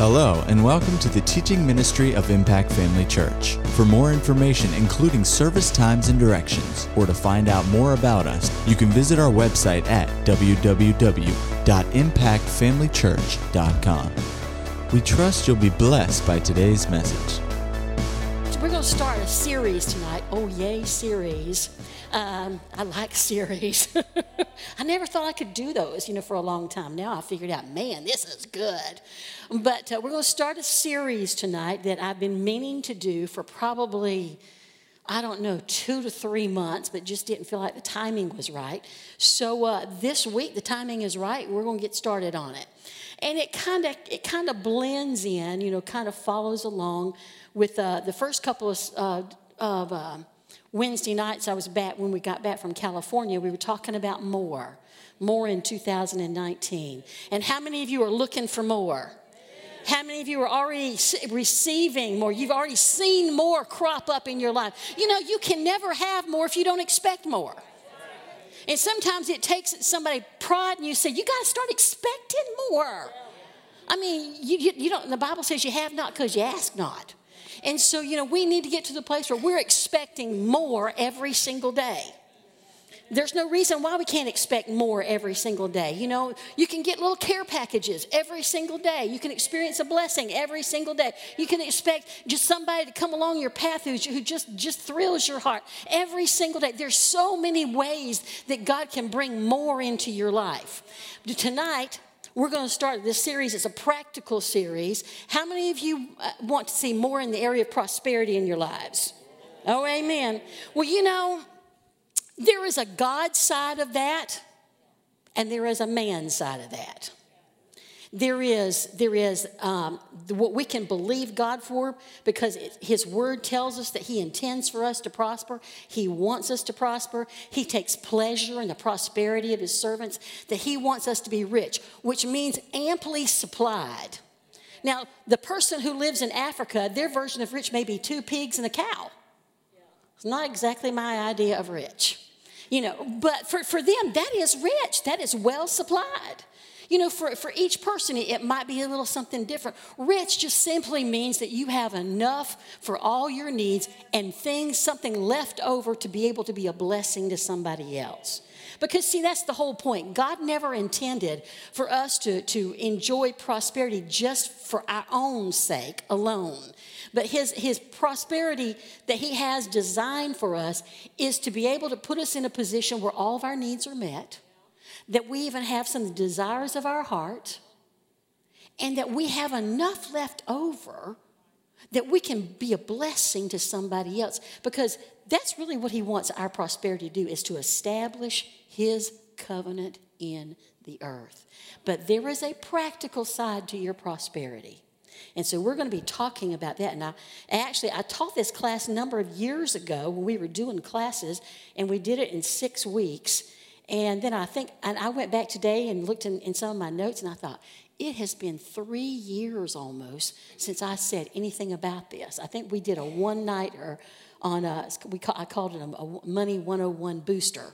Hello, and welcome to the teaching ministry of Impact Family Church. For more information, including service times and directions, or to find out more about us, you can visit our website at www.impactfamilychurch.com. We trust you'll be blessed by today's message. We're going to start a series tonight. Oh, yay, series. Um, I like series. I never thought I could do those, you know, for a long time. Now I figured out, man, this is good. But uh, we're going to start a series tonight that I've been meaning to do for probably, I don't know, two to three months, but just didn't feel like the timing was right. So uh, this week, the timing is right. We're going to get started on it. And it kind of it kind of blends in, you know, kind of follows along with uh, the first couple of, uh, of uh, Wednesday nights I was back when we got back from California. We were talking about more, more in 2019. And how many of you are looking for more? How many of you are already receiving more? You've already seen more crop up in your life. You know, you can never have more if you don't expect more. And sometimes it takes somebody pride and you say, you got to start expecting more. I mean, you, you, you, don't, the Bible says you have not because you ask not. And so, you know, we need to get to the place where we're expecting more every single day there's no reason why we can't expect more every single day. You know, you can get little care packages every single day. You can experience a blessing every single day. You can expect just somebody to come along your path who, who just, just thrills your heart every single day. There's so many ways that God can bring more into your life. Tonight, we're going to start this series. It's a practical series. How many of you uh, want to see more in the area of prosperity in your lives? Oh, amen. Well, you know, there is a God side of that, and there is a man side of that. There is, there is um, what we can believe God for because His Word tells us that He intends for us to prosper. He wants us to prosper. He takes pleasure in the prosperity of His servants, that He wants us to be rich, which means amply supplied. Now, the person who lives in Africa, their version of rich may be two pigs and a cow. It's not exactly my idea of rich. You know, but for, for them, that is rich, that is well supplied. You know, for, for each person, it might be a little something different. Rich just simply means that you have enough for all your needs and things, something left over to be able to be a blessing to somebody else. Because, see, that's the whole point. God never intended for us to, to enjoy prosperity just for our own sake alone. But his, his prosperity that he has designed for us is to be able to put us in a position where all of our needs are met, that we even have some desires of our heart, and that we have enough left over that we can be a blessing to somebody else because that's really what he wants our prosperity to do is to establish his covenant in the earth but there is a practical side to your prosperity and so we're going to be talking about that. And I actually I taught this class a number of years ago when we were doing classes, and we did it in six weeks. And then I think, and I went back today and looked in, in some of my notes, and I thought, it has been three years almost since I said anything about this. I think we did a one nighter on a, we call, I called it a, Money 101 booster.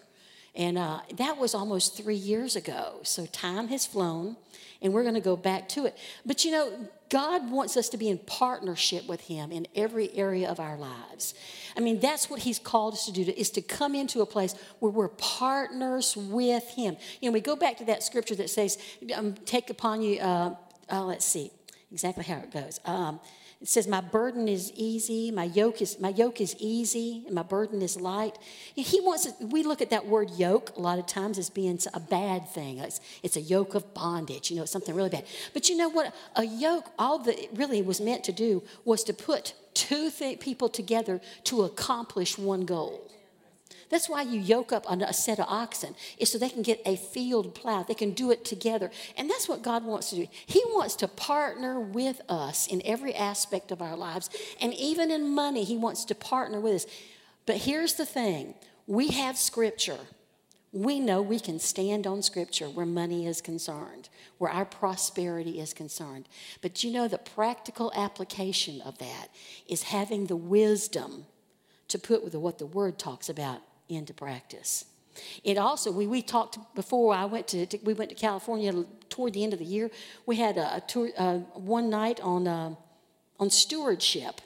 And uh, that was almost three years ago. So time has flown, and we're going to go back to it. But you know, God wants us to be in partnership with Him in every area of our lives. I mean, that's what He's called us to do, is to come into a place where we're partners with Him. You know, we go back to that scripture that says, um, Take upon you, uh, uh, let's see exactly how it goes. Um, it says, "My burden is easy. My yoke is my yoke is easy, and my burden is light." He wants. We look at that word yoke a lot of times as being a bad thing. It's, it's a yoke of bondage. You know, it's something really bad. But you know what? A yoke, all that it really was meant to do was to put two th- people together to accomplish one goal. That's why you yoke up a set of oxen, is so they can get a field plowed. They can do it together. And that's what God wants to do. He wants to partner with us in every aspect of our lives. And even in money, He wants to partner with us. But here's the thing we have Scripture. We know we can stand on Scripture where money is concerned, where our prosperity is concerned. But you know, the practical application of that is having the wisdom to put with what the Word talks about into practice. It also we, we talked before I went to, to we went to California toward the end of the year. We had a, a tour uh, one night on uh, on stewardship,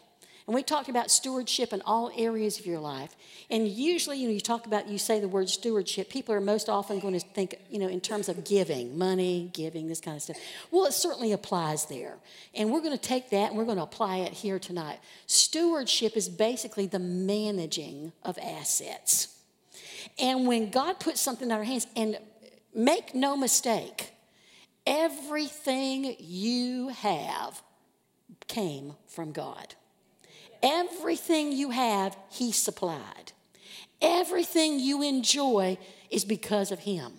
and we talked about stewardship in all areas of your life. And usually, you know, you talk about, you say the word stewardship, people are most often going to think, you know, in terms of giving, money, giving, this kind of stuff. Well, it certainly applies there. And we're going to take that and we're going to apply it here tonight. Stewardship is basically the managing of assets. And when God puts something in our hands, and make no mistake, everything you have came from God. Everything you have, He supplied. Everything you enjoy is because of Him.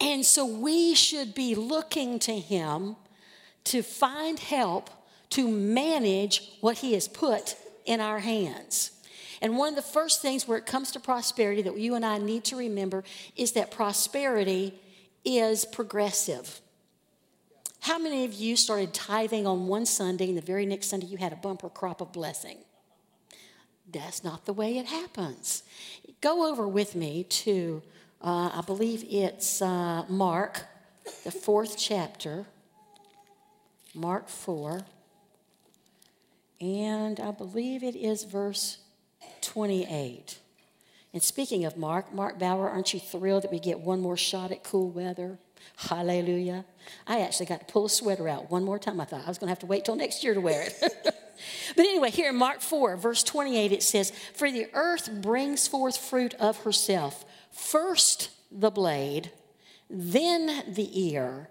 And so we should be looking to Him to find help to manage what He has put in our hands. And one of the first things where it comes to prosperity that you and I need to remember is that prosperity is progressive. How many of you started tithing on one Sunday and the very next Sunday you had a bumper crop of blessing? That's not the way it happens. Go over with me to, uh, I believe it's uh, Mark, the fourth chapter, Mark 4, and I believe it is verse 28. And speaking of Mark, Mark Bauer, aren't you thrilled that we get one more shot at cool weather? Hallelujah. I actually got to pull a sweater out one more time. I thought I was going to have to wait till next year to wear it. but anyway, here in Mark 4, verse 28, it says, For the earth brings forth fruit of herself, first the blade, then the ear,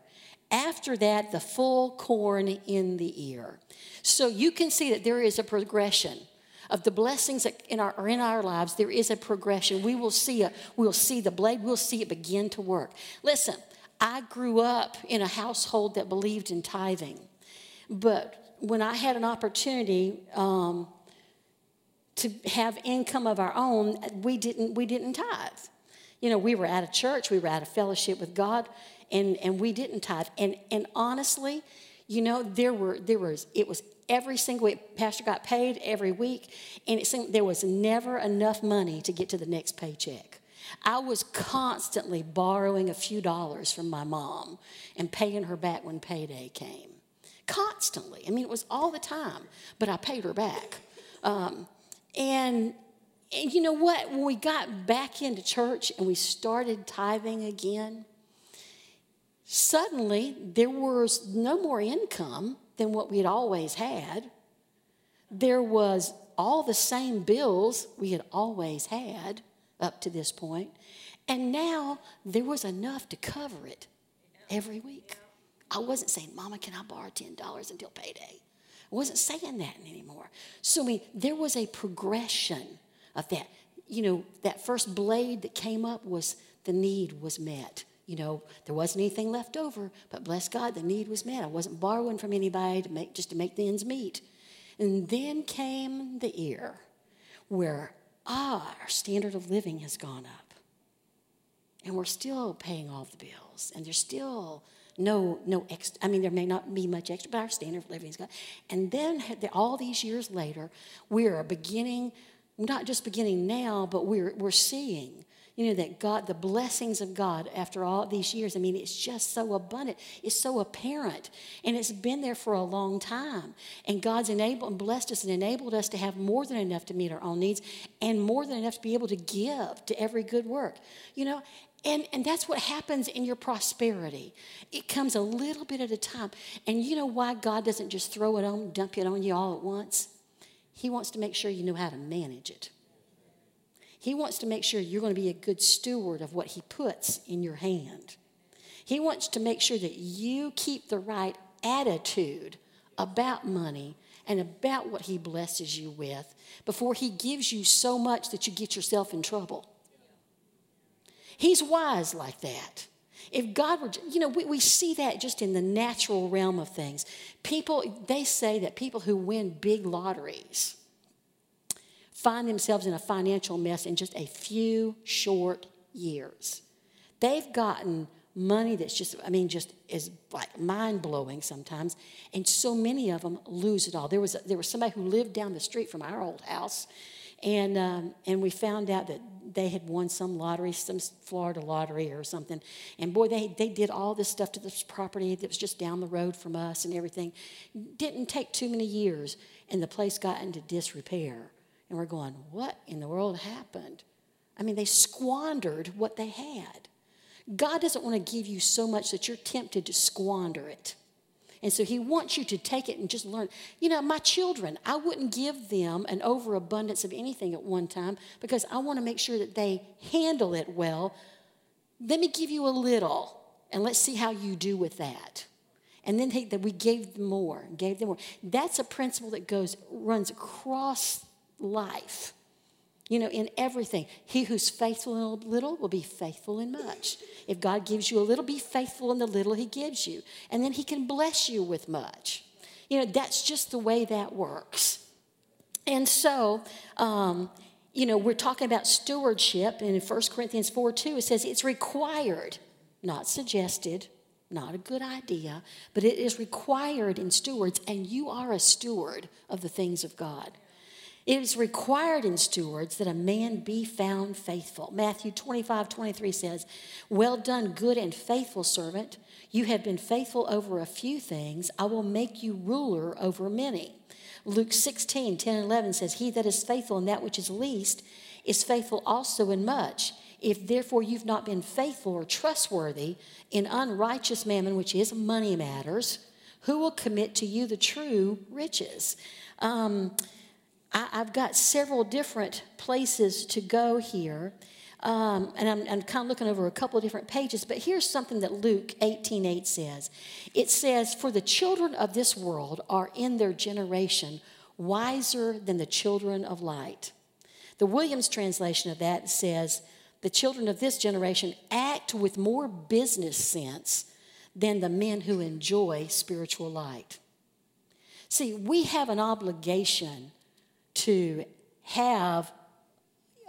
after that, the full corn in the ear. So you can see that there is a progression of the blessings that in our, are in our lives. There is a progression. We will see a, we'll see the blade. We'll see it begin to work. Listen, I grew up in a household that believed in tithing. But when I had an opportunity um, to have income of our own, we didn't, we didn't tithe. You know, we were at a church, we were at a fellowship with God, and, and we didn't tithe. And, and honestly, you know, there were there was it was every single week. Pastor got paid every week, and it seemed there was never enough money to get to the next paycheck. I was constantly borrowing a few dollars from my mom and paying her back when payday came. Constantly. I mean, it was all the time, but I paid her back. Um, and, and you know what? When we got back into church and we started tithing again, suddenly there was no more income than what we had always had. There was all the same bills we had always had up to this point. And now there was enough to cover it every week. I wasn't saying, Mama, can I borrow $10 until payday? I wasn't saying that anymore. So, I mean, there was a progression of that. You know, that first blade that came up was the need was met. You know, there wasn't anything left over, but bless God, the need was met. I wasn't borrowing from anybody to make, just to make the ends meet. And then came the ear, where ah, our standard of living has gone up. And we're still paying all the bills, and there's still no no extra. I mean, there may not be much extra, but our standard of living is gone. And then all these years later, we are beginning, not just beginning now, but we're we're seeing you know, that God, the blessings of God after all these years, I mean, it's just so abundant. It's so apparent. And it's been there for a long time. And God's enabled and blessed us and enabled us to have more than enough to meet our own needs and more than enough to be able to give to every good work. You know, and, and that's what happens in your prosperity. It comes a little bit at a time. And you know why God doesn't just throw it on, dump it on you all at once? He wants to make sure you know how to manage it. He wants to make sure you're going to be a good steward of what He puts in your hand. He wants to make sure that you keep the right attitude about money and about what He blesses you with before He gives you so much that you get yourself in trouble. He's wise like that. If God were, you know, we, we see that just in the natural realm of things. People, they say that people who win big lotteries, find themselves in a financial mess in just a few short years. They've gotten money that's just, I mean, just is like mind blowing sometimes. And so many of them lose it all. There was, there was somebody who lived down the street from our old house, And, um, and we found out that they had won some lottery, some Florida lottery or something. And boy, they, they did all this stuff to this property that was just down the road from us and everything. Didn't take too many years, and the place got into disrepair. And we're going, what in the world happened? I mean, they squandered what they had. God doesn't want to give you so much that you're tempted to squander it. And so he wants you to take it and just learn. You know, my children, I wouldn't give them an overabundance of anything at one time because I want to make sure that they handle it well. Let me give you a little and let's see how you do with that. And then that we gave them more, gave them more. That's a principle that goes runs across life. You know, in everything. He who's faithful in a little will be faithful in much. If God gives you a little, be faithful in the little He gives you. And then He can bless you with much. You know, that's just the way that works. And so, um, you know, we're talking about stewardship, and in 1 Corinthians 4 2, it says it's required, not suggested, not a good idea, but it is required in stewards, and you are a steward of the things of God. It is required in stewards that a man be found faithful. Matthew 25, 23 says, Well done, good and faithful servant. You have been faithful over a few things. I will make you ruler over many. Luke 16, 10 and 11 says, He that is faithful in that which is least is faithful also in much. If therefore you've not been faithful or trustworthy in unrighteous mammon, which is money matters, who will commit to you the true riches? Um, I, have got several different places to go here. Um, and I'm, I'm, kind of looking over a couple of different pages, but here's something that Luke 18:8 8 says. It says, For the children of this world are in their generation wiser than the children of light. The Williams translation of that says, The children of this generation act with more business sense than the men who enjoy spiritual light. See, we have an obligation to have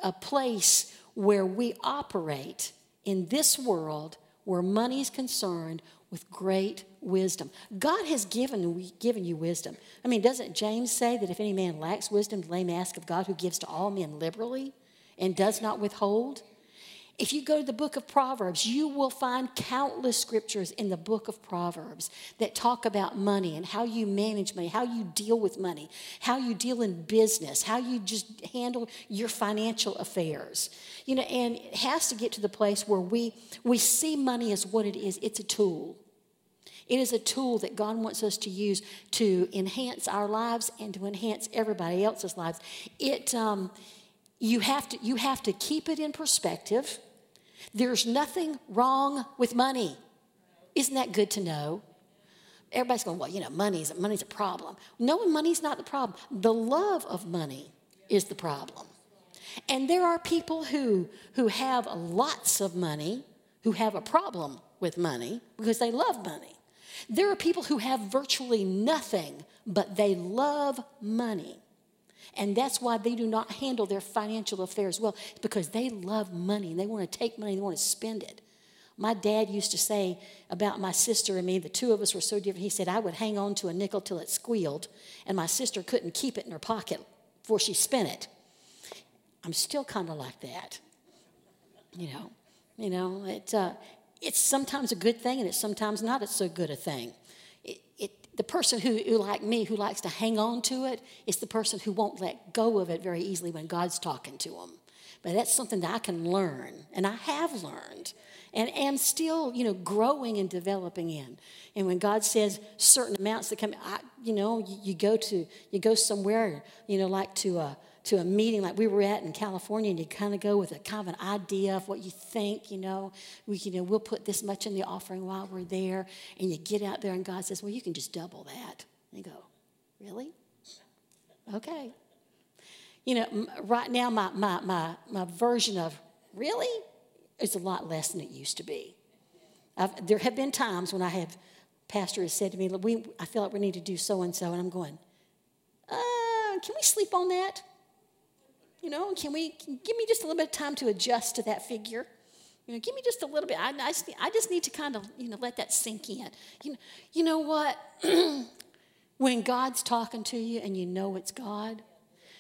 a place where we operate in this world where money is concerned with great wisdom. God has given, given you wisdom. I mean, doesn't James say that if any man lacks wisdom, let him ask of God who gives to all men liberally and does not withhold? If you go to the book of Proverbs, you will find countless scriptures in the book of Proverbs that talk about money and how you manage money, how you deal with money, how you deal in business, how you just handle your financial affairs. You know, and it has to get to the place where we we see money as what it is. It's a tool. It is a tool that God wants us to use to enhance our lives and to enhance everybody else's lives. It um, you have to you have to keep it in perspective. There's nothing wrong with money. Isn't that good to know? Everybody's going, well, you know, money's money's a problem. No, money's not the problem. The love of money is the problem. And there are people who who have lots of money who have a problem with money because they love money. There are people who have virtually nothing, but they love money. And that's why they do not handle their financial affairs well, because they love money and they want to take money they want to spend it. My dad used to say about my sister and me, the two of us were so different. He said, I would hang on to a nickel till it squealed, and my sister couldn't keep it in her pocket before she spent it. I'm still kind of like that. You know, you know, it, uh, it's sometimes a good thing and it's sometimes not so good a thing the person who, who, like me, who likes to hang on to it, is the person who won't let go of it very easily when God's talking to them. But that's something that I can learn, and I have learned, and am still, you know, growing and developing in. And when God says certain amounts that come, I, you know, you, you, go to, you go somewhere, you know, like to a to a meeting like we were at in California, and you kind of go with a kind of an idea of what you think, you know, we, you know, we'll put this much in the offering while we're there, and you get out there, and God says, well, you can just double that. And you go, really? Okay. You know, right now, my, my, my, my version of really is a lot less than it used to be. I've, there have been times when I have, pastor has said to me, we, I feel like we need to do so and so, and I'm going, uh, can we sleep on that? You know, can we give me just a little bit of time to adjust to that figure? You know, give me just a little bit. I, I, just, I just need to kind of, you know, let that sink in. You know, you know what? when God's talking to you and you know it's God,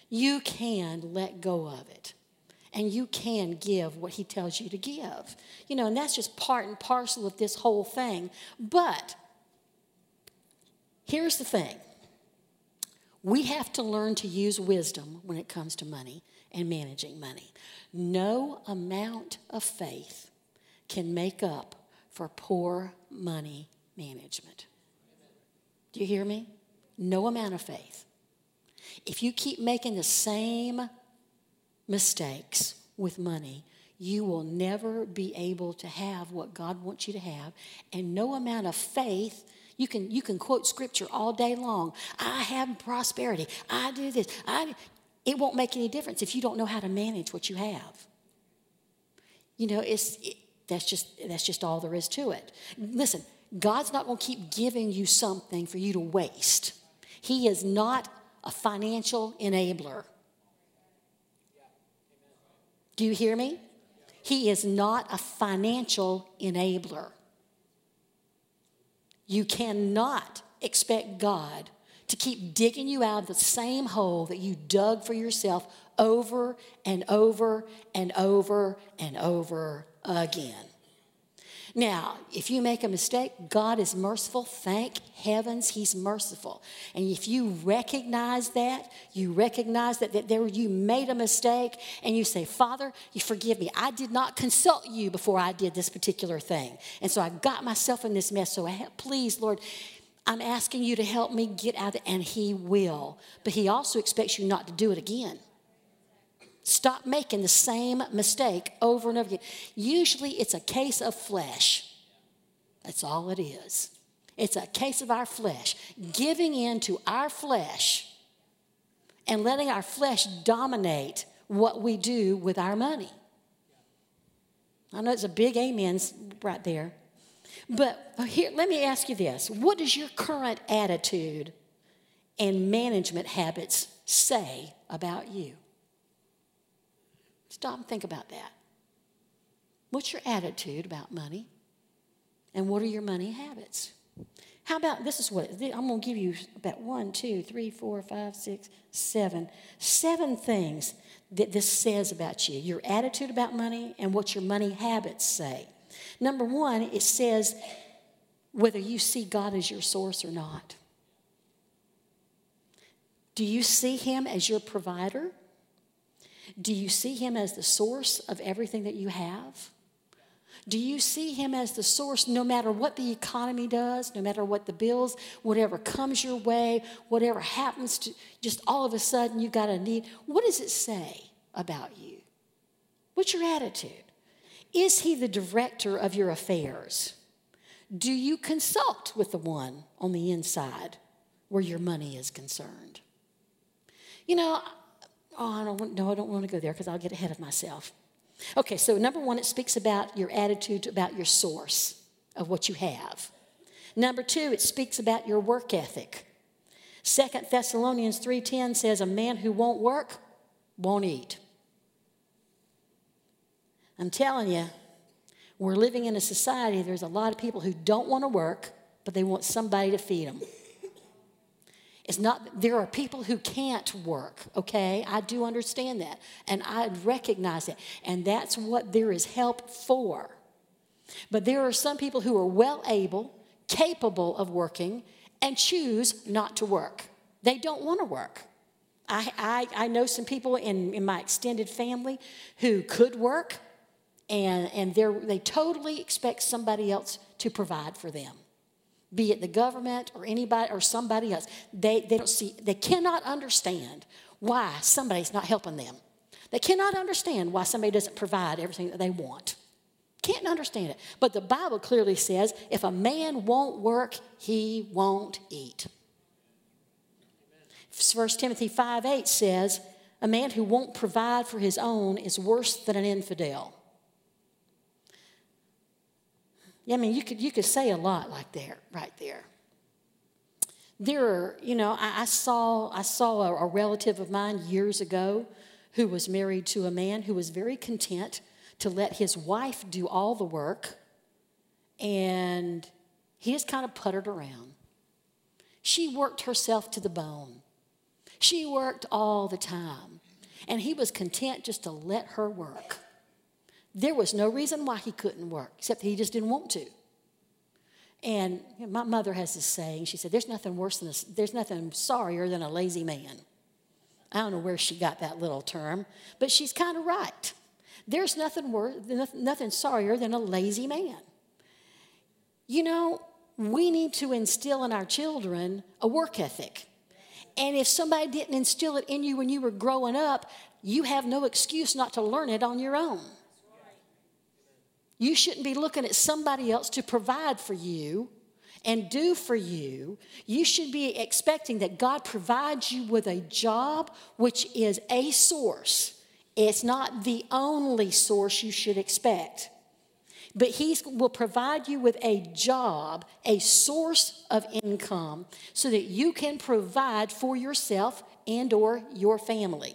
you can let go of it. And you can give what he tells you to give. You know, and that's just part and parcel of this whole thing. But here's the thing we have to learn to use wisdom when it comes to money and managing money. No amount of faith can make up for poor money management. Do you hear me? No amount of faith. If you keep making the same mistakes with money, you will never be able to have what God wants you to have. And no amount of faith, you can, you can quote scripture all day long. I have prosperity. I do this. I, it won't make any difference if you don't know how to manage what you have. You know, it's, it, that's, just, that's just all there is to it. Listen, God's not going to keep giving you something for you to waste. He is not a financial enabler. Do you hear me? He is not a financial enabler. You cannot expect God to keep digging you out of the same hole that you dug for yourself over and over and over and over again. Now, if you make a mistake, God is merciful. Thank heavens He's merciful. And if you recognize that, you recognize that, that there you made a mistake, and you say, Father, you forgive me. I did not consult you before I did this particular thing. And so I got myself in this mess. So I, please, Lord, I'm asking you to help me get out of it, and He will. But He also expects you not to do it again. Stop making the same mistake over and over again. Usually it's a case of flesh. That's all it is. It's a case of our flesh, giving in to our flesh and letting our flesh dominate what we do with our money. I know it's a big amen right there. But uh, here, let me ask you this what does your current attitude and management habits say about you? Stop and think about that. What's your attitude about money? And what are your money habits? How about this is what I'm going to give you about one, two, three, four, five, six, seven, seven things that this says about you your attitude about money and what your money habits say. Number one, it says whether you see God as your source or not. Do you see Him as your provider? Do you see him as the source of everything that you have? Do you see him as the source no matter what the economy does, no matter what the bills, whatever comes your way, whatever happens to just all of a sudden you've got a need? What does it say about you? What's your attitude? Is he the director of your affairs? Do you consult with the one on the inside where your money is concerned? You know, Oh, I don't, no, I don't want to go there because I'll get ahead of myself. Okay, so number one, it speaks about your attitude about your source of what you have. Number two, it speaks about your work ethic. Second Thessalonians 3:10 says, "A man who won't work won't eat." I'm telling you, we're living in a society. There's a lot of people who don't want to work, but they want somebody to feed them. It's not, there are people who can't work, okay? I do understand that. And I recognize it. And that's what there is help for. But there are some people who are well able, capable of working, and choose not to work. They don't want to work. I, I, I know some people in, in my extended family who could work, and, and they totally expect somebody else to provide for them be it the government or anybody or somebody else, they, they don't see, they cannot understand why somebody's not helping them. They cannot understand why somebody doesn't provide everything that they want. Can't understand it. But the Bible clearly says if a man won't work, he won't eat. 1 Timothy 5 8 says, A man who won't provide for his own is worse than an infidel. I mean, you could, you could say a lot like there, right there. There are, you know, I, I saw, I saw a, a relative of mine years ago who was married to a man who was very content to let his wife do all the work, and he just kind of puttered around. She worked herself to the bone. She worked all the time, and he was content just to let her work. There was no reason why he couldn't work, except he just didn't want to. And my mother has this saying. She said, "There's nothing worse than a, there's nothing sorrier than a lazy man." I don't know where she got that little term, but she's kind of right. There's nothing worse, nothing sorrier than a lazy man. You know, we need to instill in our children a work ethic. And if somebody didn't instill it in you when you were growing up, you have no excuse not to learn it on your own. You shouldn't be looking at somebody else to provide for you and do for you. You should be expecting that God provides you with a job which is a source. It's not the only source you should expect. But he will provide you with a job, a source of income so that you can provide for yourself and or your family.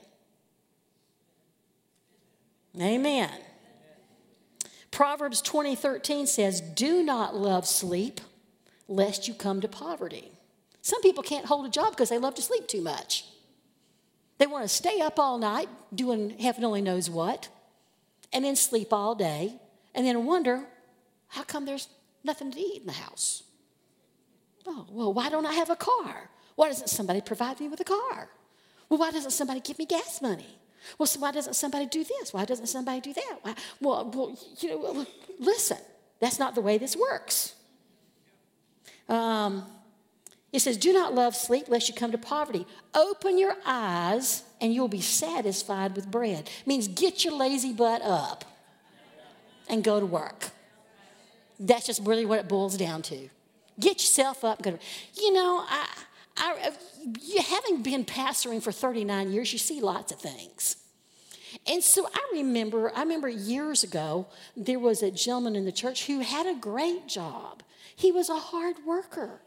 Amen. Proverbs 20, 13 says, Do not love sleep, lest you come to poverty. Some people can't hold a job because they love to sleep too much. They want to stay up all night doing heaven only knows what, and then sleep all day, and then wonder, how come there's nothing to eat in the house? Oh, well, why don't I have a car? Why doesn't somebody provide me with a car? Well, why doesn't somebody give me gas money? Well, so why doesn't somebody do this? Why doesn't somebody do that? Why? Well, well, you know, listen, that's not the way this works. Um, it says, Do not love sleep lest you come to poverty. Open your eyes and you'll be satisfied with bread. It means get your lazy butt up and go to work. That's just really what it boils down to. Get yourself up. Go to, you know, I, I, uh, you, having been pastoring for 39 years, you see lots of things. And so I remember, I remember years ago, there was a gentleman in the church who had a great job. He was a hard worker.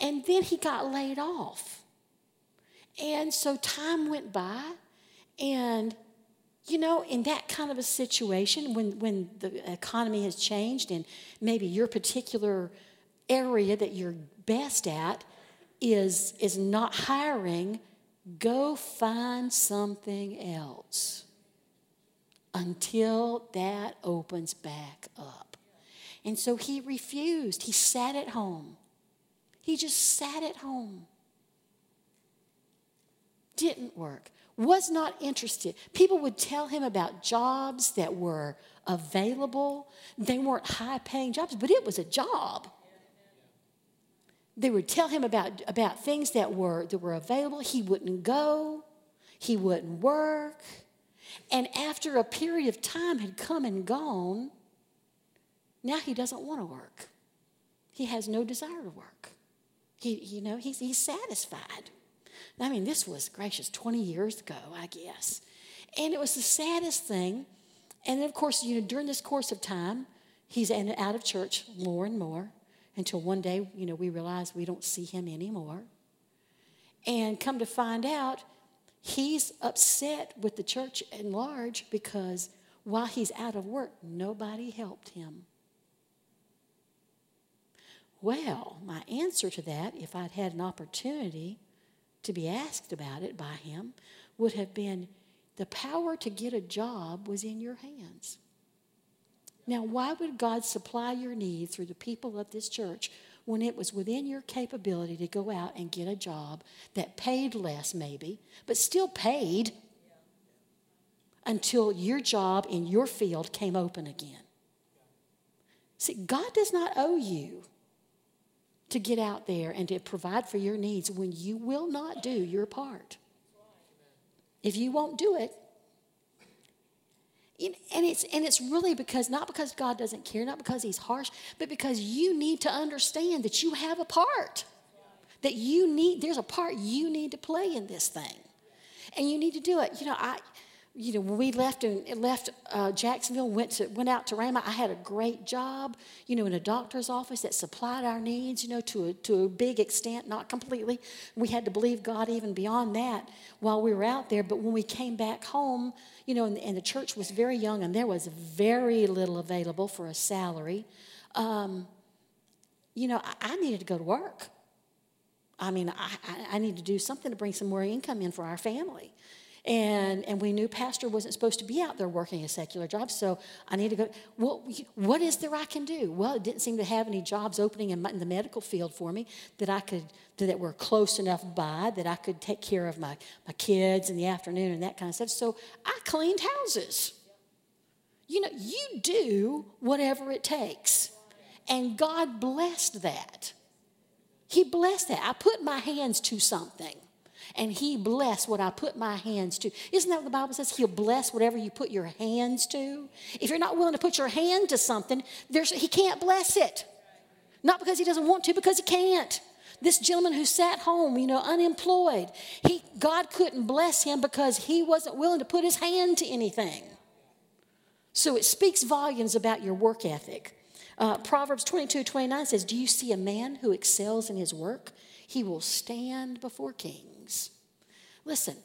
And then he got laid off. And so time went by, and you know, in that kind of a situation, when, when the economy has changed and maybe your particular area that you're best at is, is not hiring, go find something else until that opens back up. And so he refused. He sat at home. He just sat at home. Didn't work. Was not interested. People would tell him about jobs that were available. They weren't high paying jobs, but it was a job they would tell him about, about things that were, that were available. He wouldn't go, he wouldn't work. And after a period of time had come and gone, now he doesn't want to work. He has no desire to work. He, you know, he's, he's satisfied. I mean, this was gracious 20 years ago, I guess. And it was the saddest thing. And then, of course, you know, during this course of time, he's out of church more and more until one day, you know, we realize we don't see him anymore. And come to find out, he's upset with the church at large because while he's out of work, nobody helped him. Well, my answer to that, if I'd had an opportunity to be asked about it by him, would have been the power to get a job was in your hands. Now, why would God supply your needs through the people of this church when it was within your capability to go out and get a job that paid less, maybe, but still paid until your job in your field came open again? See, God does not owe you to get out there and to provide for your needs when you will not do your part. If you won't do it, and it's, and it's really because, not because God doesn't care, not because He's harsh, but because you need to understand that you have a part. That you need, there's a part you need to play in this thing. And you need to do it. You know, I, you know, when we left and left uh, Jacksonville, went to went out to Rhema, I had a great job, you know, in a doctor's office that supplied our needs, you know, to a, to a big extent, not completely. We had to believe God even beyond that while we were out there. But when we came back home, you know, and, and the church was very young, and there was very little available for a salary. Um, you know, I, I needed to go to work. I mean, I, I, I need to do something to bring some more income in for our family. And, and we knew pastor wasn't supposed to be out there working a secular job, so I need to go. Well, what is there I can do? Well, it didn't seem to have any jobs opening in, my, in the medical field for me that I could that were close enough by that I could take care of my, my kids in the afternoon and that kind of stuff. So I cleaned houses. You know, you do whatever it takes. And God blessed that. He blessed that. I put my hands to something and he blessed what I put my hands to. Isn't that what the Bible says? He'll bless whatever you put your hands to. If you're not willing to put your hand to something, there's, he can't bless it. Not because he doesn't want to, because he can't. This gentleman who sat home, you know, unemployed, he, God couldn't bless him because he wasn't willing to put his hand to anything. So it speaks volumes about your work ethic. Uh, Proverbs 22 29 says, Do you see a man who excels in his work? He will stand before kings. Listen,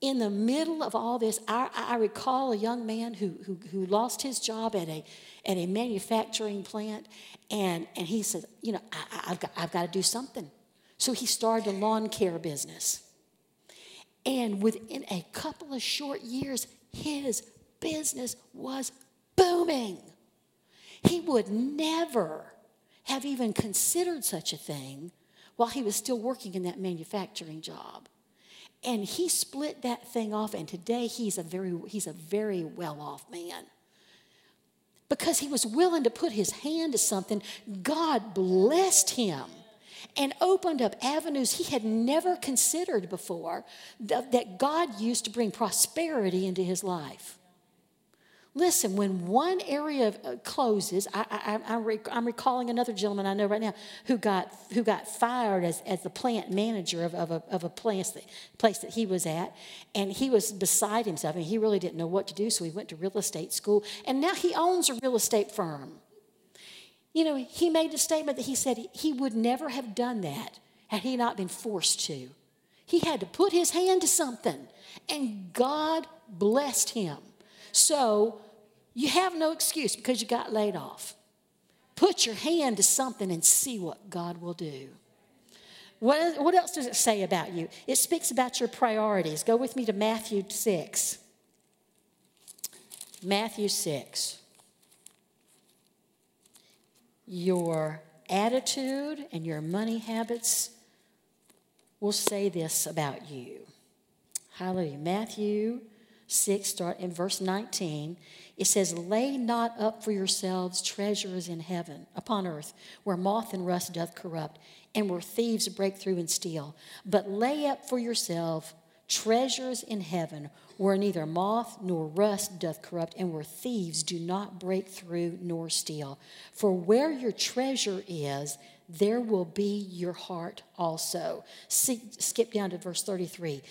in the middle of all this, I, I recall a young man who, who, who, lost his job at a, at a manufacturing plant, and, and he said, You know, I, have got, I've got to do something. So he started a lawn care business. And within a couple of short years, his business was booming. He would never have even considered such a thing while he was still working in that manufacturing job. And he split that thing off, and today he's a very, he's a very well off man. Because he was willing to put his hand to something, God blessed him and opened up avenues he had never considered before that God used to bring prosperity into his life. Listen, when one area uh, closes, I, am recalling another gentleman I know right now who got, who got fired as, as the plant manager of, of, a, of a place that, place that he was at. And he was beside himself and he really didn't know what to do, so he went to real estate school. And now he owns a real estate firm. You know, he made a statement that he said he would never have done that had he not been forced to. He had to put his hand to something, and God blessed him. So you have no excuse because you got laid off. Put your hand to something and see what God will do. What, what else does it say about you? It speaks about your priorities. Go with me to Matthew 6. Matthew 6. Your attitude and your money habits will say this about you. Hallelujah. Matthew 6, start in verse 19. It says, Lay not up for yourselves treasures in heaven, upon earth, where moth and rust doth corrupt, and where thieves break through and steal. But lay up for yourself treasures in heaven, where neither moth nor rust doth corrupt, and where thieves do not break through nor steal. For where your treasure is, there will be your heart also. See, skip down to verse 33.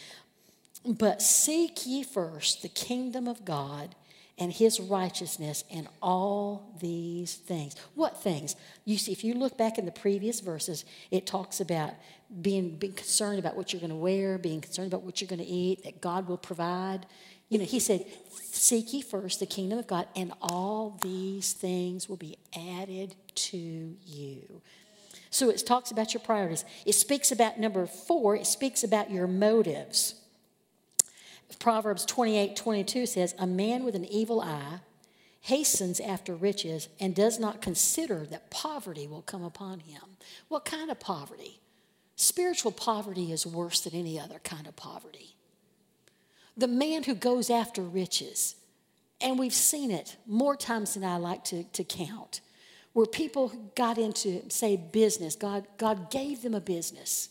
But seek ye first the kingdom of God and his righteousness and all these things. What things? You see, if you look back in the previous verses, it talks about being, being concerned about what you're going to wear, being concerned about what you're going to eat, that God will provide. You know, he said, Seek ye first the kingdom of God, and all these things will be added to you. So it talks about your priorities. It speaks about number four, it speaks about your motives. Proverbs 28 22 says, A man with an evil eye hastens after riches and does not consider that poverty will come upon him. What kind of poverty? Spiritual poverty is worse than any other kind of poverty. The man who goes after riches, and we've seen it more times than I like to, to count, where people got into, say, business, God, God gave them a business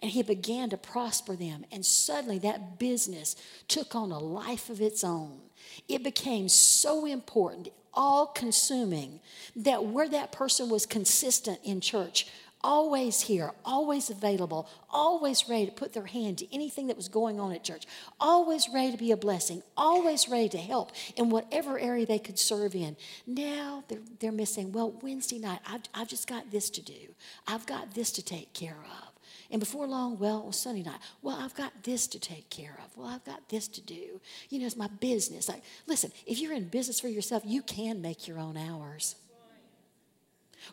and he began to prosper them. And suddenly that business took on a life of its own. It became so important, all consuming, that where that person was consistent in church, always here, always available, always ready to put their hand to anything that was going on at church, always ready to be a blessing, always ready to help in whatever area they could serve in. Now they're, they're missing, well, Wednesday night, I've, I've just got this to do, I've got this to take care of. And before long, well, it was Sunday night. Well, I've got this to take care of. Well, I've got this to do. You know, it's my business. Like, listen, if you're in business for yourself, you can make your own hours.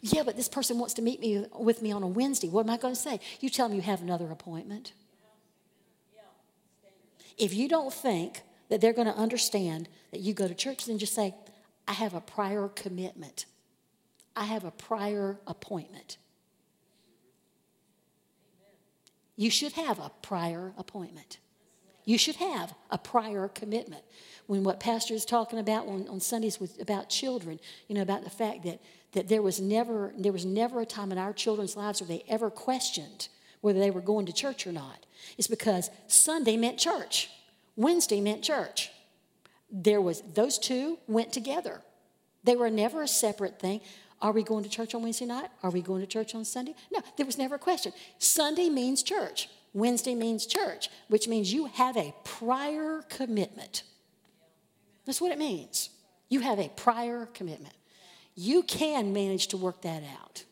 Yeah, but this person wants to meet me with me on a Wednesday. What am I going to say? You tell them you have another appointment. If you don't think that they're going to understand that you go to church, then just say, I have a prior commitment. I have a prior appointment. You should have a prior appointment. You should have a prior commitment. When what Pastor is talking about on, on Sundays with about children, you know, about the fact that, that there was never there was never a time in our children's lives where they ever questioned whether they were going to church or not. It's because Sunday meant church, Wednesday meant church. There was those two went together. They were never a separate thing. Are we going to church on Wednesday night? Are we going to church on Sunday? No, there was never a question. Sunday means church. Wednesday means church, which means you have a prior commitment. That's what it means. You have a prior commitment. You can manage to work that out.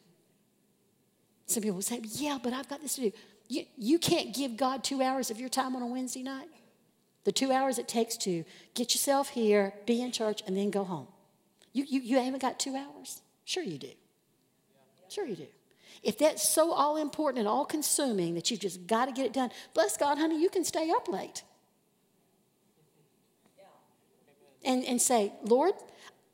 Some people say, Yeah, but I've got this to do. You, you can't give God two hours of your time on a Wednesday night. The two hours it takes to get yourself here, be in church, and then go home. You, you, you haven't got two hours? Sure, you do. Sure, you do. If that's so all important and all consuming that you've just got to get it done, bless God, honey, you can stay up late. And, and say, Lord,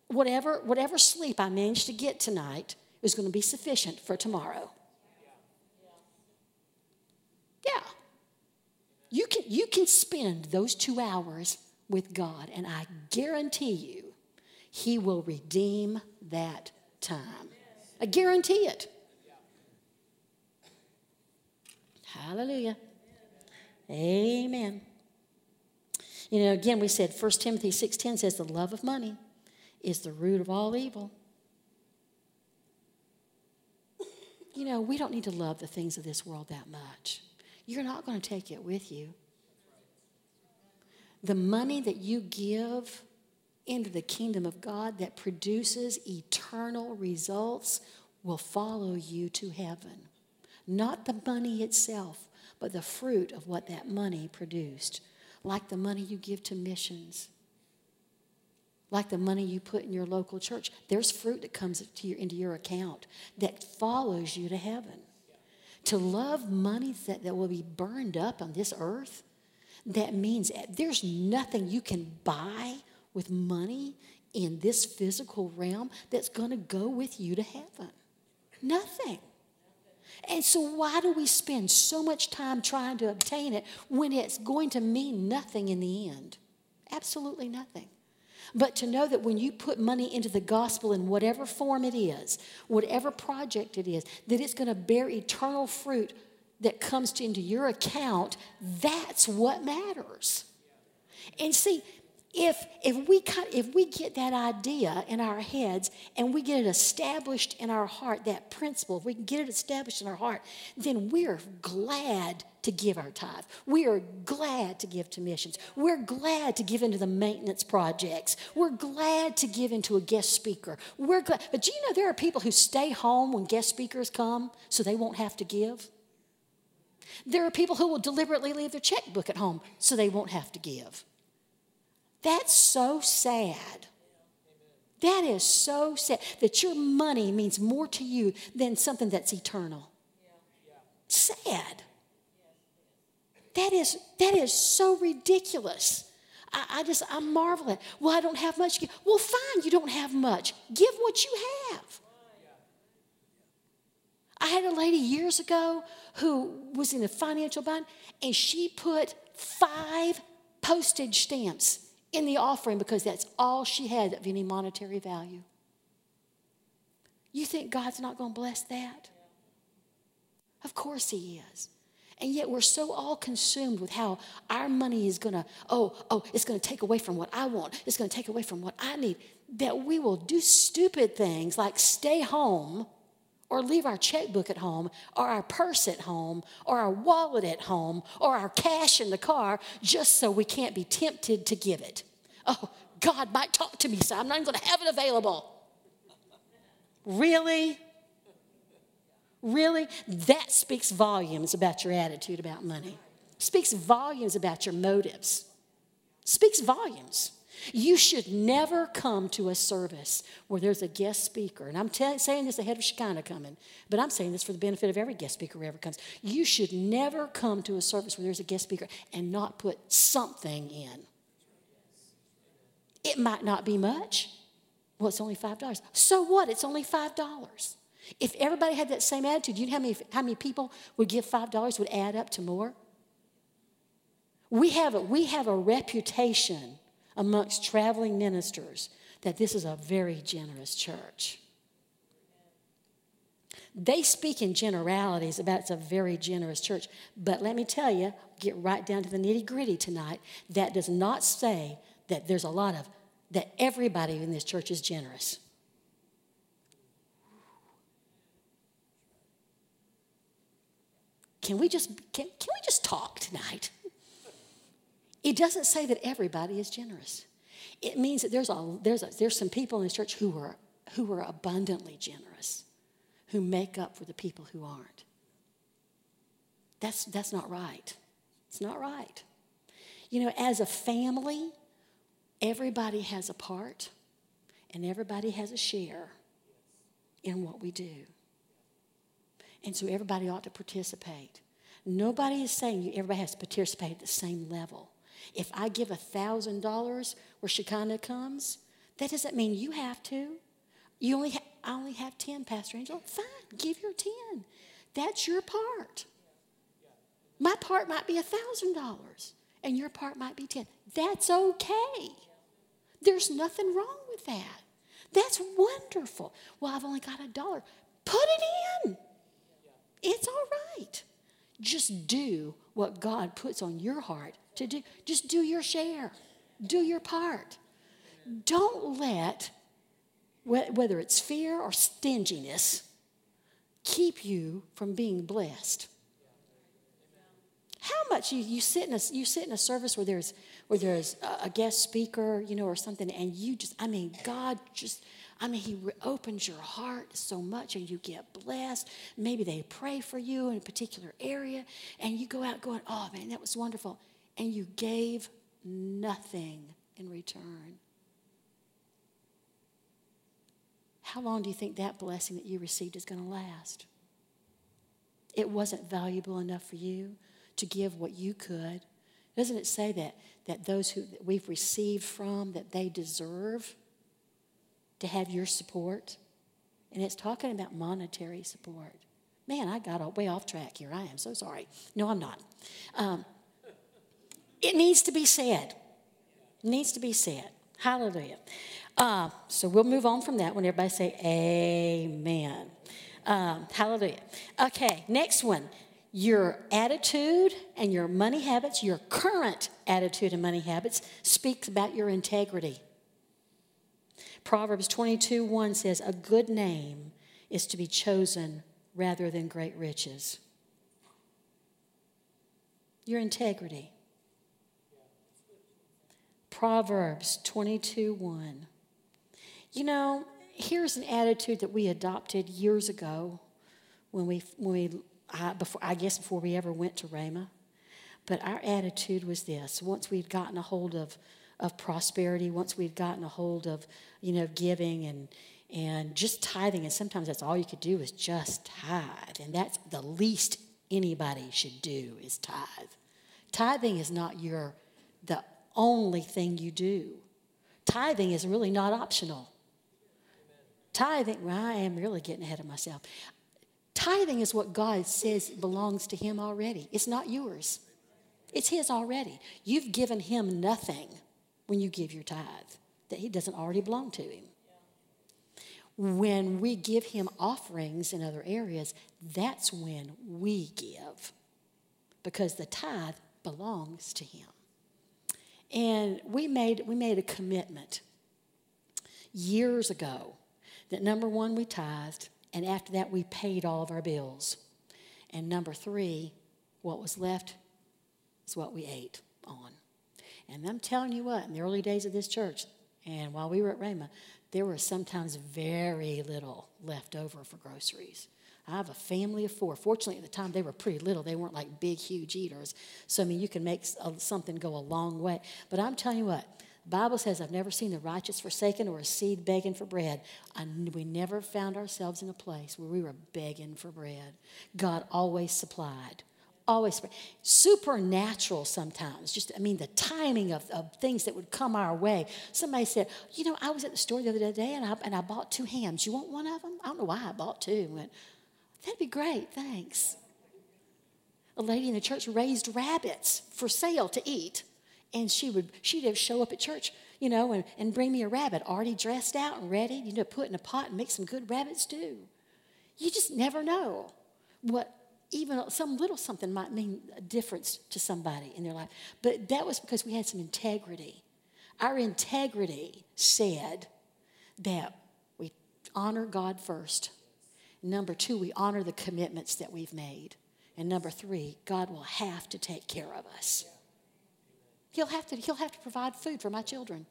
whatever, whatever sleep I managed to get tonight is going to be sufficient for tomorrow. Yeah. You can, you can spend those two hours with God, and I guarantee you, He will redeem that time. I guarantee it. Hallelujah. Amen. You know, again, we said 1 Timothy 6.10 says the love of money is the root of all evil. You know, we don't need to love the things of this world that much. You're not going to take it with you. The money that you give into the kingdom of God that produces eternal results will follow you to heaven. Not the money itself, but the fruit of what that money produced. Like the money you give to missions, like the money you put in your local church. There's fruit that comes your, into your account that follows you to heaven. To love money that, that will be burned up on this earth, that means there's nothing you can buy with money in this physical realm that's going to go with you to heaven. Nothing. And so, why do we spend so much time trying to obtain it when it's going to mean nothing in the end? Absolutely nothing. But to know that when you put money into the gospel in whatever form it is, whatever project it is, that it's going to bear eternal fruit that comes into your account, that's what matters. And see, if, if, we if we get that idea in our heads and we get it established in our heart, that principle, if we can get it established in our heart, then we're glad to give our tithe. We are glad to give to missions. We're glad to give into the maintenance projects. We're glad to give into a guest speaker. We're glad. But do you know there are people who stay home when guest speakers come so they won't have to give? There are people who will deliberately leave their checkbook at home so they won't have to give. That's so sad. That is so sad that your money means more to you than something that's eternal. Sad. That is, that is so ridiculous. I, I just, I marvel at, well, I don't have much. Well, fine, you don't have much. Give what you have. I had a lady years ago who was in a financial bind, and she put five postage stamps in the offering because that's all she had of any monetary value. You think God's not going to bless that? Of course He is. And yet we're so all consumed with how our money is going to, oh, oh, it's going to take away from what I want. It's going to take away from what I need. That we will do stupid things like stay home or leave our checkbook at home, or our purse at home, or our wallet at home, or our cash in the car just so we can't be tempted to give it. Oh, God might talk to me, so I'm not even going to have it available. Really? Really? That speaks volumes about your attitude about money. Speaks volumes about your motives. Speaks volumes. You should never come to a service where there's a guest speaker. And I'm t- saying this ahead of Shekinah coming, but I'm saying this for the benefit of every guest speaker who ever comes. You should never come to a service where there's a guest speaker and not put something in. It might not be much. Well, it's only $5. So what? It's only $5. If everybody had that same attitude, you know how many, how many people would give $5 would add up to more? We have, we have a reputation amongst traveling ministers that this is a very generous church. They speak in generalities about it's a very generous church, but let me tell you, get right down to the nitty gritty tonight. That does not say that there's a lot of, that everybody in this church is generous. Can we just can, can we just talk tonight? It doesn't say that everybody is generous. It means that there's a, there's a, there's some people in this church who are who are abundantly generous, who make up for the people who aren't. That's that's not right. It's not right. You know, as a family, everybody has a part and everybody has a share in what we do. And so everybody ought to participate. Nobody is saying everybody has to participate at the same level. If I give $1,000 where Shekinah comes, that doesn't mean you have to. You only ha- I only have 10, Pastor Angel. Fine, give your 10. That's your part. My part might be $1,000 and your part might be 10. That's okay. There's nothing wrong with that. That's wonderful. Well, I've only got a dollar. Put it in. It's all right. Just do what God puts on your heart to do. Just do your share, do your part. Don't let, whether it's fear or stinginess, keep you from being blessed. How much you, you sit in a you sit in a service where there's where there's a guest speaker, you know, or something, and you just I mean, God just I mean, He opens your heart so much and you get blessed. Maybe they pray for you in a particular area and you go out going, oh man, that was wonderful. And you gave nothing in return. How long do you think that blessing that you received is going to last? It wasn't valuable enough for you to give what you could. Doesn't it say that, that those who we've received from, that they deserve? to have your support. And it's talking about monetary support. Man, I got way off track here. I am so sorry. No, I'm not. Um, it needs to be said. It needs to be said. Hallelujah. Uh, so we'll move on from that when everybody say amen. Um, hallelujah. Okay, next one. Your attitude and your money habits, your current attitude and money habits, speaks about your integrity. Proverbs 22 1 says, A good name is to be chosen rather than great riches. Your integrity. Proverbs 22 1. You know, here's an attitude that we adopted years ago when we, when we I, before, I guess before we ever went to Rhema. But our attitude was this once we'd gotten a hold of of prosperity once we'd gotten a hold of, you know, giving and and just tithing. And sometimes that's all you could do is just tithe. And that's the least anybody should do is tithe. Tithing is not your the only thing you do. Tithing is really not optional. Tithing, well, I am really getting ahead of myself. Tithing is what God says belongs to Him already. It's not yours, it's His already. You've given Him nothing when you give your tithe, that he doesn't already belong to him. When we give him offerings in other areas, that's when we give because the tithe belongs to him. And we made, we made a commitment years ago that number one, we tithed, and after that, we paid all of our bills. And number three, what was left is what we ate on. And I'm telling you what, in the early days of this church, and while we were at Rhema, there was sometimes very little left over for groceries. I have a family of four. Fortunately, at the time, they were pretty little. They weren't like big, huge eaters. So, I mean, you can make uh, something go a long way. But I'm telling you what, The Bible says, I've never seen the righteous forsaken or a seed begging for bread. And we never found ourselves in a place where we were begging for bread. God always supplied. Always supernatural sometimes. Just, I mean, the timing of, of things that would come our way. Somebody said, You know, I was at the store the other day and I, and I bought two hams. You want one of them? I don't know why I bought two. I went, That'd be great, thanks. A lady in the church raised rabbits for sale to eat and she would she'd have show up at church you know and, and bring me a rabbit already dressed out and ready you know put in a pot and make some good rabbit stew you just never know what even some little something might mean a difference to somebody in their life. But that was because we had some integrity. Our integrity said that we honor god first number two we honor the commitments that we've made and number three god will have to take care of us He'll have to, he'll have to provide food for my children.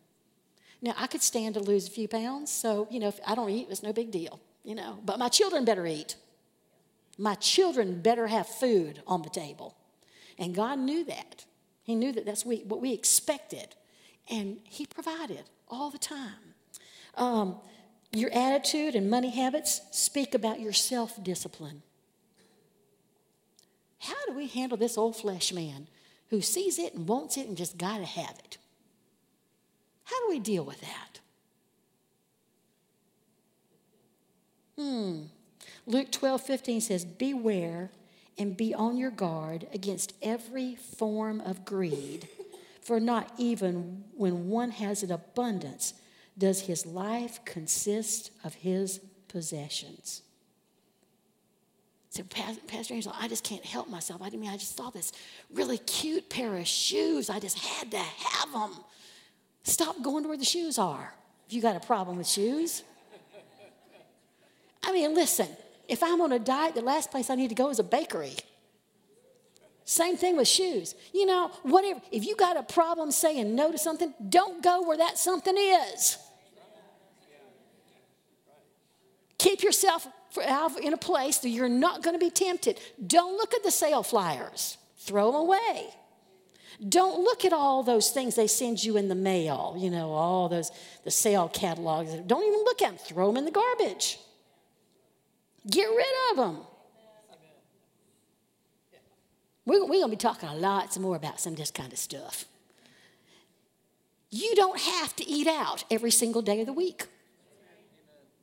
Now, I could stand to lose a few pounds, so, you know, if I don't eat, it's no big deal, you know. But my children better eat. My children better have food on the table. And God knew that. He knew that that's what we expected. And He provided all the time. Um, your attitude and money habits speak about your self discipline. How do we handle this old flesh man who sees it and wants it and just got to have it. How do we deal with that? Hmm. Luke 12, 15 says, Beware and be on your guard against every form of greed, for not even when one has an abundance does his life consist of his possessions said, Pastor Angel, I just can't help myself. I mean, I just saw this really cute pair of shoes. I just had to have them. Stop going to where the shoes are if you got a problem with shoes. I mean, listen, if I'm on a diet, the last place I need to go is a bakery. Same thing with shoes. You know, whatever, if you got a problem saying no to something, don't go where that something is. Keep yourself in a place that you're not going to be tempted. Don't look at the sale flyers, throw them away. Don't look at all those things they send you in the mail, you know, all those, the sale catalogs. Don't even look at them, throw them in the garbage. Get rid of them. We're, we're going to be talking a lot some more about some of this kind of stuff. You don't have to eat out every single day of the week.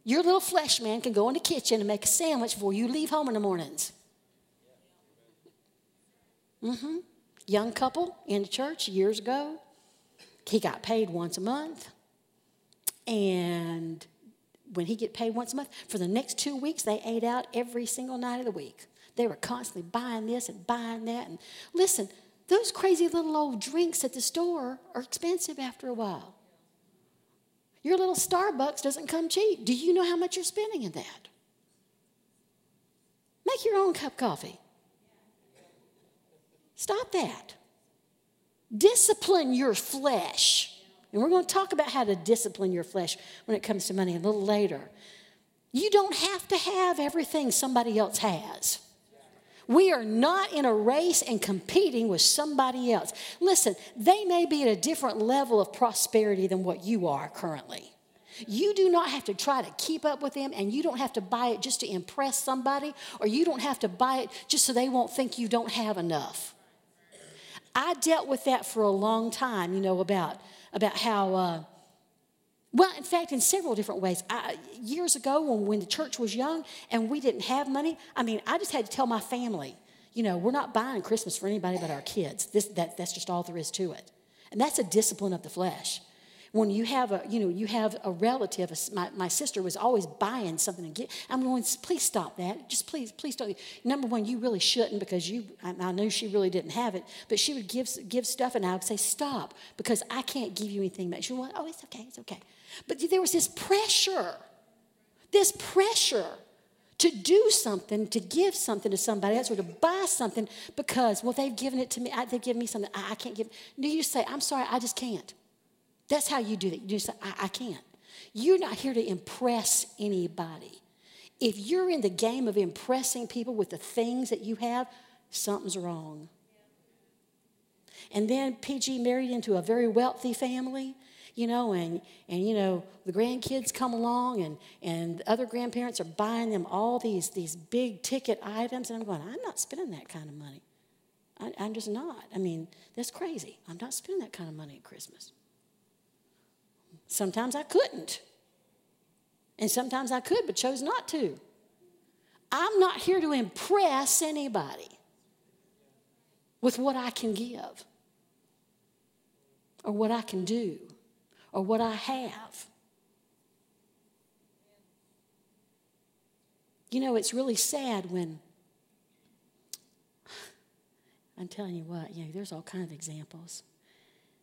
Your little flesh man can go in the kitchen and make a sandwich before you leave home in the mornings. Mm-hmm. Young couple in the church years ago. He got paid once a month. And when he get paid once a month, for the next two weeks, they ate out every single night of the week. They were constantly buying this and buying that. And listen, those crazy little old drinks at the store are expensive after a while. Your little Starbucks doesn't come cheap. Do you know how much you're spending in that? Make your own cup of coffee. Stop that. Discipline your flesh. And we're going to talk about how to discipline your flesh when it comes to money a little later. You don't have to have everything somebody else has. We are not in a race and competing with somebody else. Listen, they may be at a different level of prosperity than what you are currently. You do not have to try to keep up with them, and you don't have to buy it just to impress somebody, or you don't have to buy it just so they won't think you don't have enough. I dealt with that for a long time, you know, about, about how. Uh, well, in fact, in several different ways. I, years ago, when, when the church was young and we didn't have money, I mean, I just had to tell my family, you know, we're not buying Christmas for anybody but our kids. This, that, that's just all there is to it. And that's a discipline of the flesh. When you have a, you know, you have a relative, my, my sister was always buying something and get, I'm going, please stop that. Just please, please don't. Number one, you really shouldn't because you, I, I knew she really didn't have it, but she would give, give stuff and I would say, stop because I can't give you anything back. She would, oh, it's okay, it's okay. But there was this pressure, this pressure to do something, to give something to somebody else, or to buy something because, well, they've given it to me. they've given me something I, I can't give. Do you say, I'm sorry, I just can't? That's how you do that. You just say, I, I can't. You're not here to impress anybody. If you're in the game of impressing people with the things that you have, something's wrong. And then PG married into a very wealthy family, you know, and, and you know, the grandkids come along and, and other grandparents are buying them all these, these big ticket items. And I'm going, I'm not spending that kind of money. I, I'm just not. I mean, that's crazy. I'm not spending that kind of money at Christmas. Sometimes I couldn't. And sometimes I could, but chose not to. I'm not here to impress anybody with what I can give or what I can do or what I have. You know, it's really sad when I'm telling you what, you know, there's all kinds of examples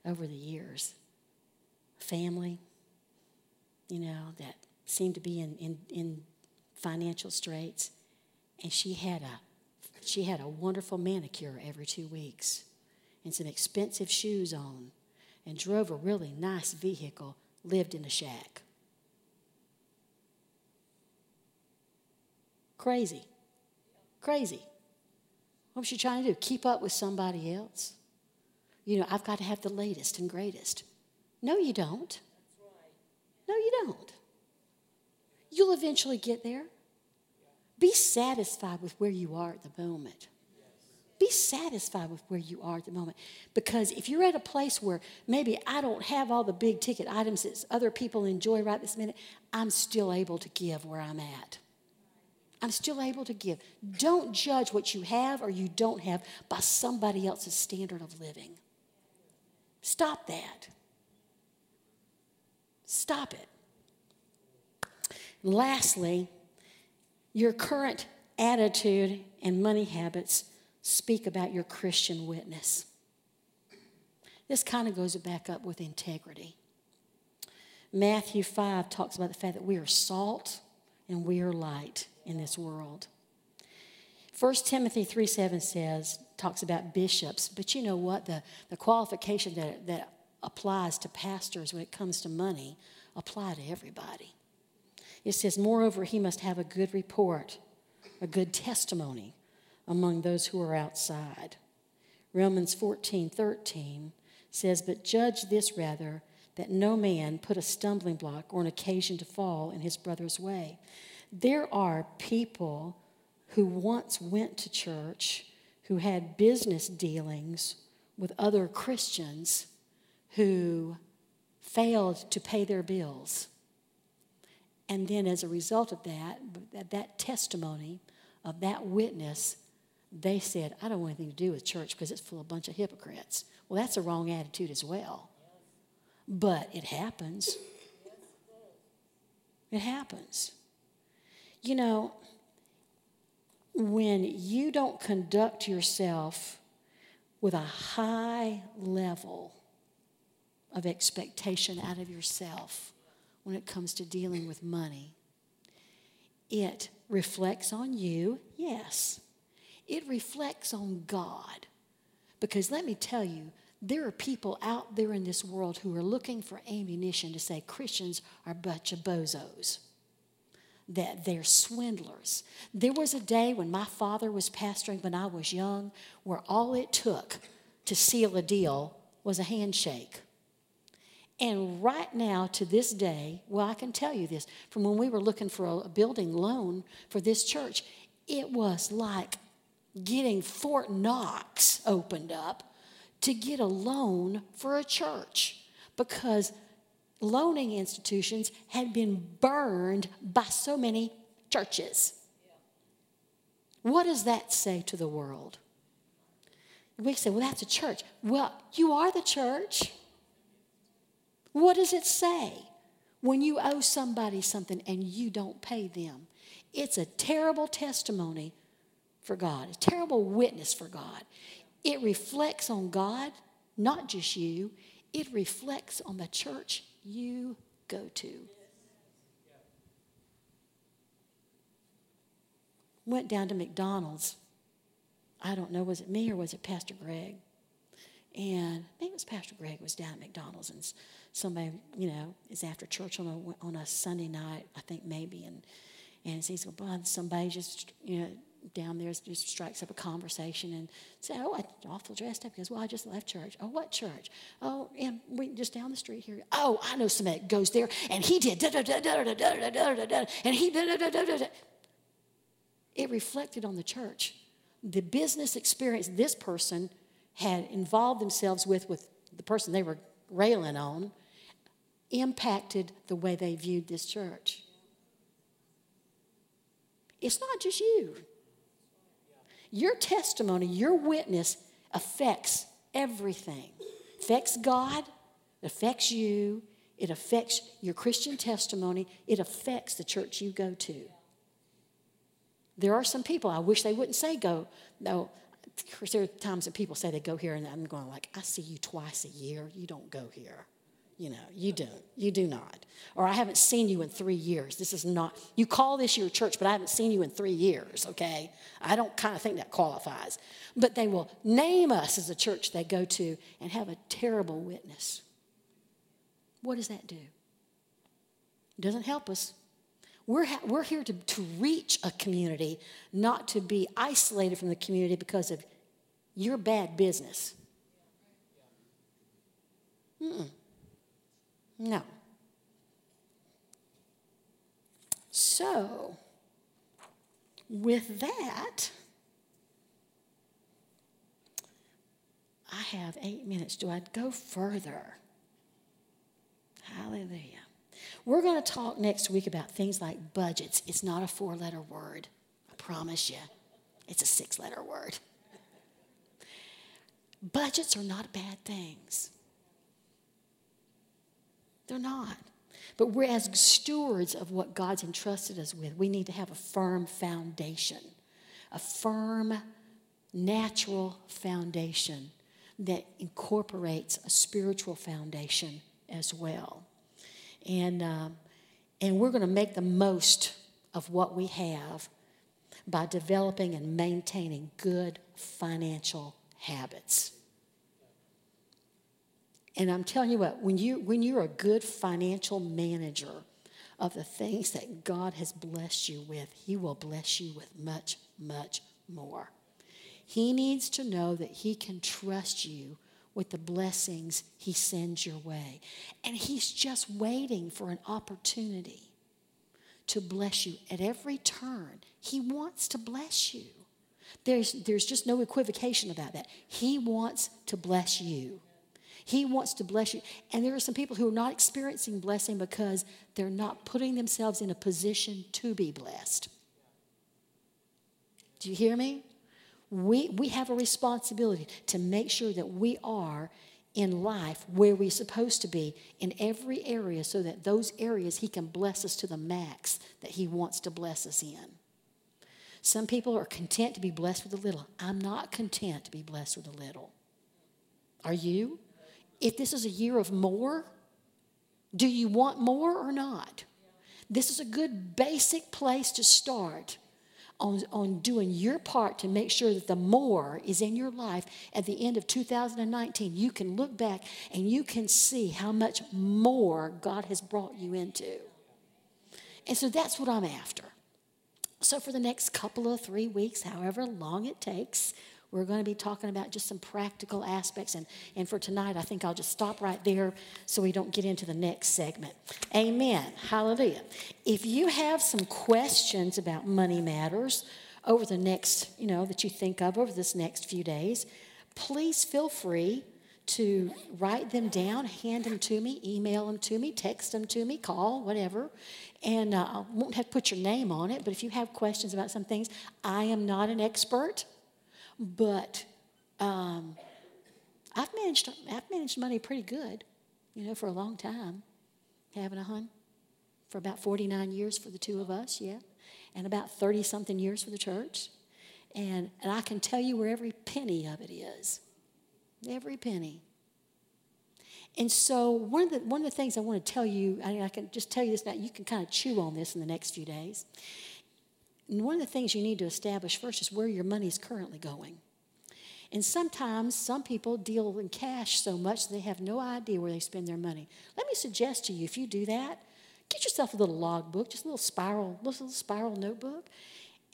over the years. Family, you know, that seemed to be in, in, in financial straits, and she had a she had a wonderful manicure every two weeks and some expensive shoes on and drove a really nice vehicle, lived in a shack. Crazy. Crazy. What was she trying to do? Keep up with somebody else? You know, I've got to have the latest and greatest. No, you don't. No, you don't. You'll eventually get there. Be satisfied with where you are at the moment. Be satisfied with where you are at the moment. Because if you're at a place where maybe I don't have all the big ticket items that other people enjoy right this minute, I'm still able to give where I'm at. I'm still able to give. Don't judge what you have or you don't have by somebody else's standard of living. Stop that. Stop it. Lastly, your current attitude and money habits speak about your Christian witness. This kind of goes back up with integrity. Matthew 5 talks about the fact that we are salt and we are light in this world. 1 Timothy 3 7 says, talks about bishops, but you know what? The, the qualification that, that applies to pastors when it comes to money apply to everybody. It says, Moreover, he must have a good report, a good testimony among those who are outside. Romans 14 13 says, But judge this rather, that no man put a stumbling block or an occasion to fall in his brother's way. There are people who once went to church, who had business dealings with other Christians who failed to pay their bills. And then, as a result of that, that testimony of that witness, they said, I don't want anything to do with church because it's full of a bunch of hypocrites. Well, that's a wrong attitude as well. But it happens. It happens. You know, when you don't conduct yourself with a high level of expectation out of yourself when it comes to dealing with money, it reflects on you, yes. It reflects on God. Because let me tell you, there are people out there in this world who are looking for ammunition to say Christians are a bunch of bozos that they're swindlers. There was a day when my father was pastoring when I was young where all it took to seal a deal was a handshake. And right now, to this day, well, I can tell you this from when we were looking for a building loan for this church, it was like getting Fort Knox opened up to get a loan for a church because loaning institutions had been burned by so many churches. What does that say to the world? We say, well, that's a church. Well, you are the church. What does it say when you owe somebody something and you don't pay them? It's a terrible testimony for God, a terrible witness for God. It reflects on God, not just you, it reflects on the church you go to. Went down to McDonald's. I don't know, was it me or was it Pastor Greg? And maybe it was Pastor Greg was down at McDonald's and somebody, you know, is after church on a, on a Sunday night, I think maybe, and and says, well, somebody just, you know, down there just strikes up a conversation and say, "Oh, I'm awful dressed up He goes, well, I just left church. Oh, what church? Oh, and we just down the street here. Oh, I know somebody that goes there, and he did da da da da da da da da da, and he da da da da da." It reflected on the church. The business experience this person had involved themselves with with the person they were railing on impacted the way they viewed this church. It's not just you. Your testimony, your witness affects everything. affects God, affects you, it affects your Christian testimony, it affects the church you go to. There are some people, I wish they wouldn't say go. No, there are times that people say they go here, and I'm going like, I see you twice a year. You don't go here. You know, you don't. You do not. Or I haven't seen you in three years. This is not, you call this your church, but I haven't seen you in three years, okay? I don't kind of think that qualifies. But they will name us as a church they go to and have a terrible witness. What does that do? It doesn't help us. We're, ha- we're here to, to reach a community, not to be isolated from the community because of your bad business. Mm-mm. No. So, with that, I have eight minutes. Do I go further? Hallelujah. We're going to talk next week about things like budgets. It's not a four letter word, I promise you. It's a six letter word. Budgets are not bad things. They're not. But we're as stewards of what God's entrusted us with, we need to have a firm foundation, a firm, natural foundation that incorporates a spiritual foundation as well. And, um, and we're going to make the most of what we have by developing and maintaining good financial habits. And I'm telling you what, when, you, when you're a good financial manager of the things that God has blessed you with, He will bless you with much, much more. He needs to know that He can trust you with the blessings He sends your way. And He's just waiting for an opportunity to bless you at every turn. He wants to bless you. There's, there's just no equivocation about that. He wants to bless you. He wants to bless you. And there are some people who are not experiencing blessing because they're not putting themselves in a position to be blessed. Do you hear me? We, we have a responsibility to make sure that we are in life where we're supposed to be in every area so that those areas He can bless us to the max that He wants to bless us in. Some people are content to be blessed with a little. I'm not content to be blessed with a little. Are you? If this is a year of more, do you want more or not? This is a good basic place to start on, on doing your part to make sure that the more is in your life at the end of 2019. You can look back and you can see how much more God has brought you into. And so that's what I'm after. So, for the next couple of three weeks, however long it takes, we're going to be talking about just some practical aspects. And, and for tonight, I think I'll just stop right there so we don't get into the next segment. Amen. Hallelujah. If you have some questions about money matters over the next, you know, that you think of over this next few days, please feel free to write them down, hand them to me, email them to me, text them to me, call, whatever. And uh, I won't have to put your name on it, but if you have questions about some things, I am not an expert. But um, I've managed I've managed money pretty good, you know, for a long time. having a hun? For about 49 years for the two of us, yeah. And about 30 something years for the church. And, and I can tell you where every penny of it is. Every penny. And so one of the one of the things I want to tell you, I, I can just tell you this now, you can kind of chew on this in the next few days, and one of the things you need to establish first is where your money is currently going. And sometimes some people deal in cash so much they have no idea where they spend their money. Let me suggest to you, if you do that, get yourself a little log book, just a little spiral, little spiral notebook,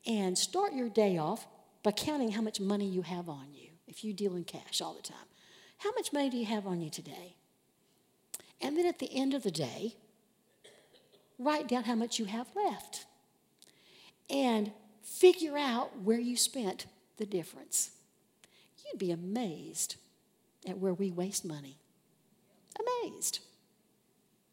and start your day off by counting how much money you have on you if you deal in cash all the time. How much money do you have on you today? And then at the end of the day, write down how much you have left and figure out where you spent the difference. You'd be amazed at where we waste money. Amazed.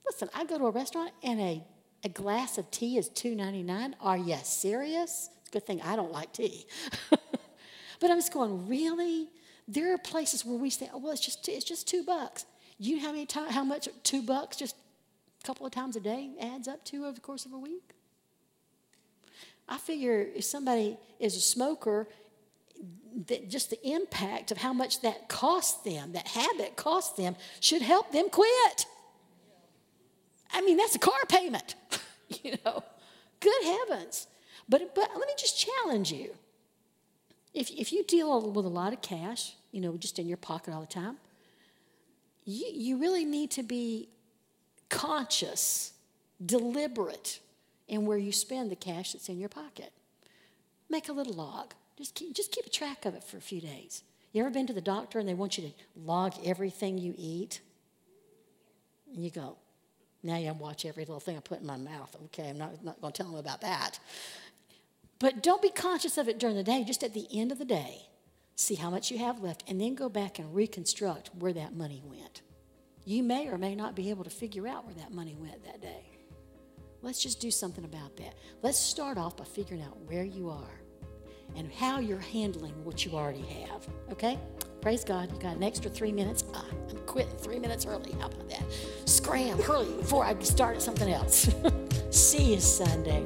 Listen, I go to a restaurant and a, a glass of tea is $2.99. Are you serious? It's a good thing I don't like tea. but I'm just going, really? There are places where we say, oh, well, it's just, it's just two bucks. You know how, many time, how much two bucks just a couple of times a day adds up to over the course of a week? I figure if somebody is a smoker, that just the impact of how much that costs them, that habit costs them, should help them quit. I mean, that's a car payment, you know. Good heavens. But, but let me just challenge you. If, if you deal with a lot of cash, you know, just in your pocket all the time, you, you really need to be conscious, deliberate in where you spend the cash that's in your pocket. Make a little log. Just keep, just keep a track of it for a few days. You ever been to the doctor and they want you to log everything you eat? And you go, now you watch every little thing I put in my mouth. Okay, I'm not, not going to tell them about that. But don't be conscious of it during the day. Just at the end of the day, see how much you have left, and then go back and reconstruct where that money went. You may or may not be able to figure out where that money went that day. Let's just do something about that. Let's start off by figuring out where you are and how you're handling what you already have. Okay? Praise God. You got an extra three minutes. Ah, I'm quitting three minutes early. How about that? Scram, hurry before I start something else. See you Sunday.